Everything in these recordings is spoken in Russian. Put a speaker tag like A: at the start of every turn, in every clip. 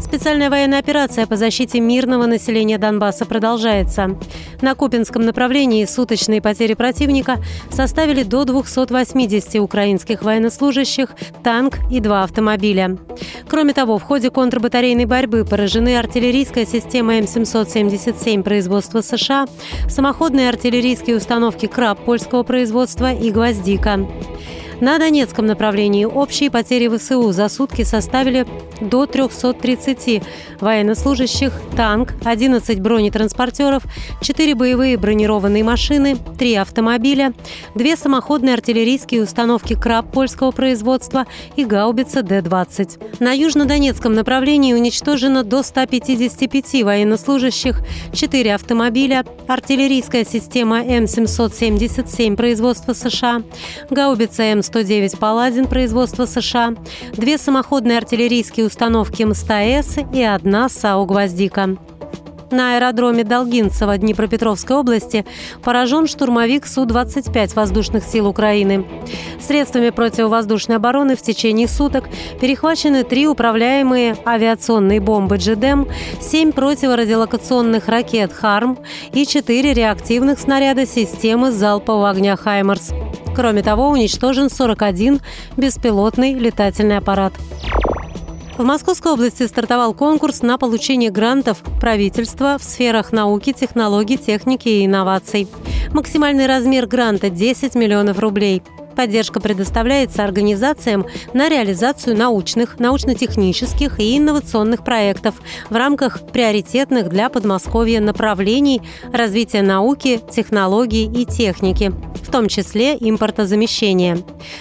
A: Специальная военная операция по защите мирного населения Донбасса продолжается. На Купинском направлении суточные потери противника составили до 280 украинских военнослужащих, танк и два автомобиля. Кроме того, в ходе контрбатарейной борьбы поражены артиллерийская система М777 производства США, самоходные артиллерийские установки «Краб» польского производства и «Гвоздика». На Донецком направлении общие потери ВСУ за сутки составили до 330 военнослужащих, танк, 11 бронетранспортеров, 4 боевые бронированные машины, 3 автомобиля, 2 самоходные артиллерийские установки «Краб» польского производства и гаубица Д-20. На южнодонецком направлении уничтожено до 155 военнослужащих, 4 автомобиля, артиллерийская система М777 производства США, гаубица М109 «Паладин» производства США, две самоходные артиллерийские установки МСТАЭС и одна САУ «Гвоздика». На аэродроме Долгинцево Днепропетровской области поражен штурмовик Су-25 воздушных сил Украины. Средствами противовоздушной обороны в течение суток перехвачены три управляемые авиационные бомбы «Джедем», семь противорадиолокационных ракет «Харм» и четыре реактивных снаряда системы залпового огня «Хаймарс». Кроме того, уничтожен 41 беспилотный летательный аппарат. В Московской области стартовал конкурс на получение грантов правительства в сферах науки, технологий, техники и инноваций. Максимальный размер гранта – 10 миллионов рублей. Поддержка предоставляется организациям на реализацию научных, научно-технических и инновационных проектов в рамках приоритетных для Подмосковья направлений развития науки, технологий и техники, в том числе импортозамещения.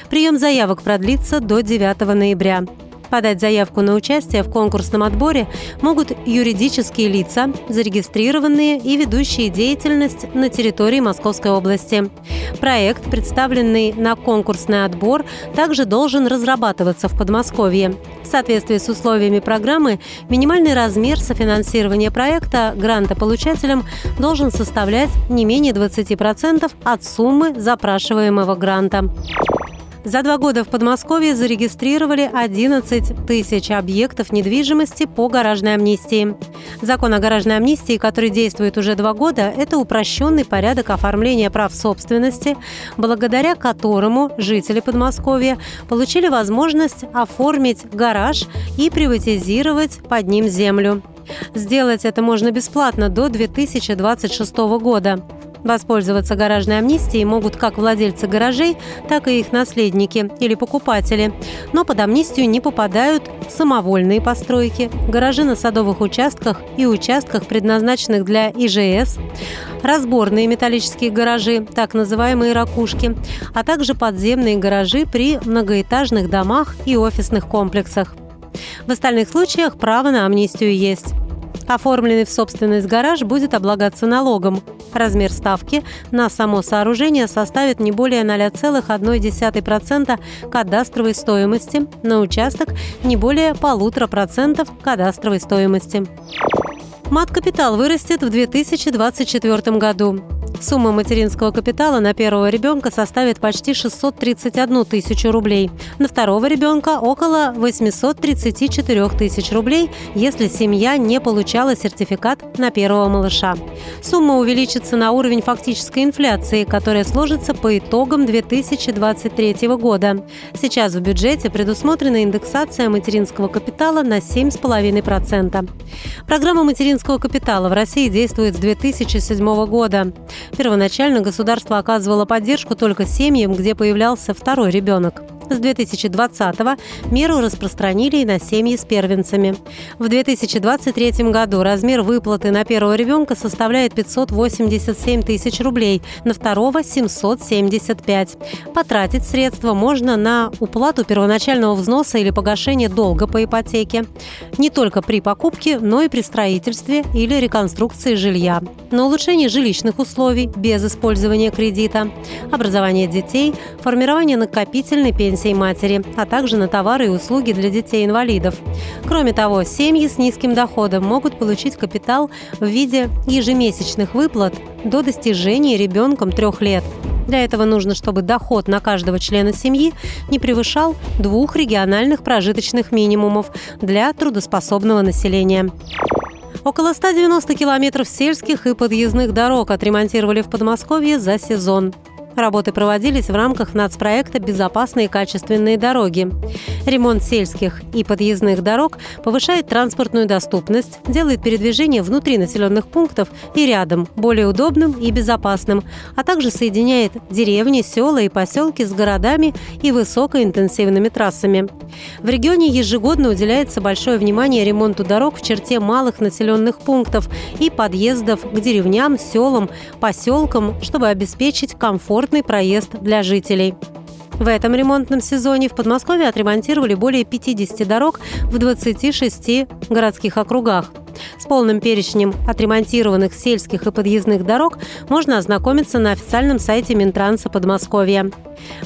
A: Прием заявок продлится до 9 ноября. Подать заявку на участие в конкурсном отборе могут юридические лица, зарегистрированные и ведущие деятельность на территории Московской области. Проект, представленный на конкурсный отбор, также должен разрабатываться в Подмосковье. В соответствии с условиями программы, минимальный размер софинансирования проекта грантополучателям должен составлять не менее 20% от суммы запрашиваемого гранта. За два года в Подмосковье зарегистрировали 11 тысяч объектов недвижимости по гаражной амнистии. Закон о гаражной амнистии, который действует уже два года, это упрощенный порядок оформления прав собственности, благодаря которому жители Подмосковья получили возможность оформить гараж и приватизировать под ним землю. Сделать это можно бесплатно до 2026 года. Воспользоваться гаражной амнистией могут как владельцы гаражей, так и их наследники или покупатели. Но под амнистию не попадают самовольные постройки, гаражи на садовых участках и участках, предназначенных для ИЖС, разборные металлические гаражи, так называемые ракушки, а также подземные гаражи при многоэтажных домах и офисных комплексах. В остальных случаях право на амнистию есть. Оформленный в собственность гараж будет облагаться налогом. Размер ставки на само сооружение составит не более 0,1% кадастровой стоимости, на участок не более 1,5% кадастровой стоимости. Мат-капитал вырастет в 2024 году. Сумма материнского капитала на первого ребенка составит почти 631 тысячу рублей. На второго ребенка около 834 тысяч рублей, если семья не получала сертификат на первого малыша. Сумма увеличится на уровень фактической инфляции, которая сложится по итогам 2023 года. Сейчас в бюджете предусмотрена индексация материнского капитала на 7,5%. Программа материнского капитала в России действует с 2007 года. Первоначально государство оказывало поддержку только семьям, где появлялся второй ребенок. С 2020-го меру распространили и на семьи с первенцами. В 2023 году размер выплаты на первого ребенка составляет 587 тысяч рублей, на второго – 775. Потратить средства можно на уплату первоначального взноса или погашение долга по ипотеке. Не только при покупке, но и при строительстве или реконструкции жилья. На улучшение жилищных условий без использования кредита, образование детей, формирование накопительной пенсии пенсии матери, а также на товары и услуги для детей-инвалидов. Кроме того, семьи с низким доходом могут получить капитал в виде ежемесячных выплат до достижения ребенком трех лет. Для этого нужно, чтобы доход на каждого члена семьи не превышал двух региональных прожиточных минимумов для трудоспособного населения. Около 190 километров сельских и подъездных дорог отремонтировали в Подмосковье за сезон. Работы проводились в рамках нацпроекта «Безопасные и качественные дороги». Ремонт сельских и подъездных дорог повышает транспортную доступность, делает передвижение внутри населенных пунктов и рядом более удобным и безопасным, а также соединяет деревни, села и поселки с городами и высокоинтенсивными трассами. В регионе ежегодно уделяется большое внимание ремонту дорог в черте малых населенных пунктов и подъездов к деревням, селам, поселкам, чтобы обеспечить комфортный проезд для жителей. В этом ремонтном сезоне в Подмосковье отремонтировали более 50 дорог в 26 городских округах. С полным перечнем отремонтированных сельских и подъездных дорог можно ознакомиться на официальном сайте Минтранса Подмосковья.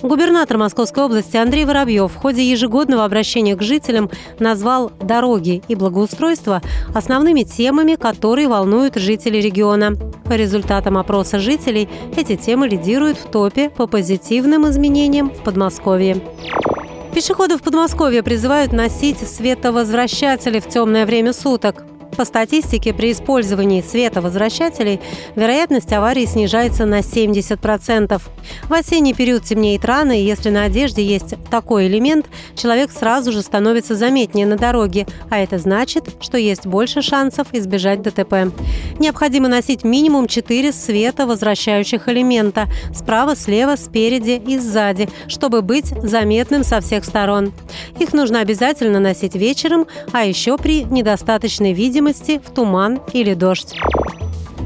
A: Губернатор Московской области Андрей Воробьев в ходе ежегодного обращения к жителям назвал дороги и благоустройство основными темами, которые волнуют жителей региона. По результатам опроса жителей эти темы лидируют в топе по позитивным изменениям в Подмосковье. Пешеходов в Подмосковье призывают носить световозвращатели в темное время суток. По статистике, при использовании световозвращателей вероятность аварии снижается на 70%. В осенний период темнеет рано, и если на одежде есть такой элемент, человек сразу же становится заметнее на дороге, а это значит, что есть больше шансов избежать ДТП. Необходимо носить минимум 4 световозвращающих элемента – справа, слева, спереди и сзади, чтобы быть заметным со всех сторон. Их нужно обязательно носить вечером, а еще при недостаточной видимости видимости в туман или дождь.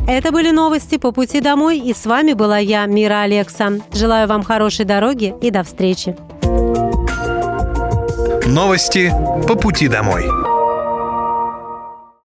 A: Это были новости по пути домой, и с вами была я, Мира Алекса. Желаю вам хорошей дороги и до встречи.
B: Новости по пути домой.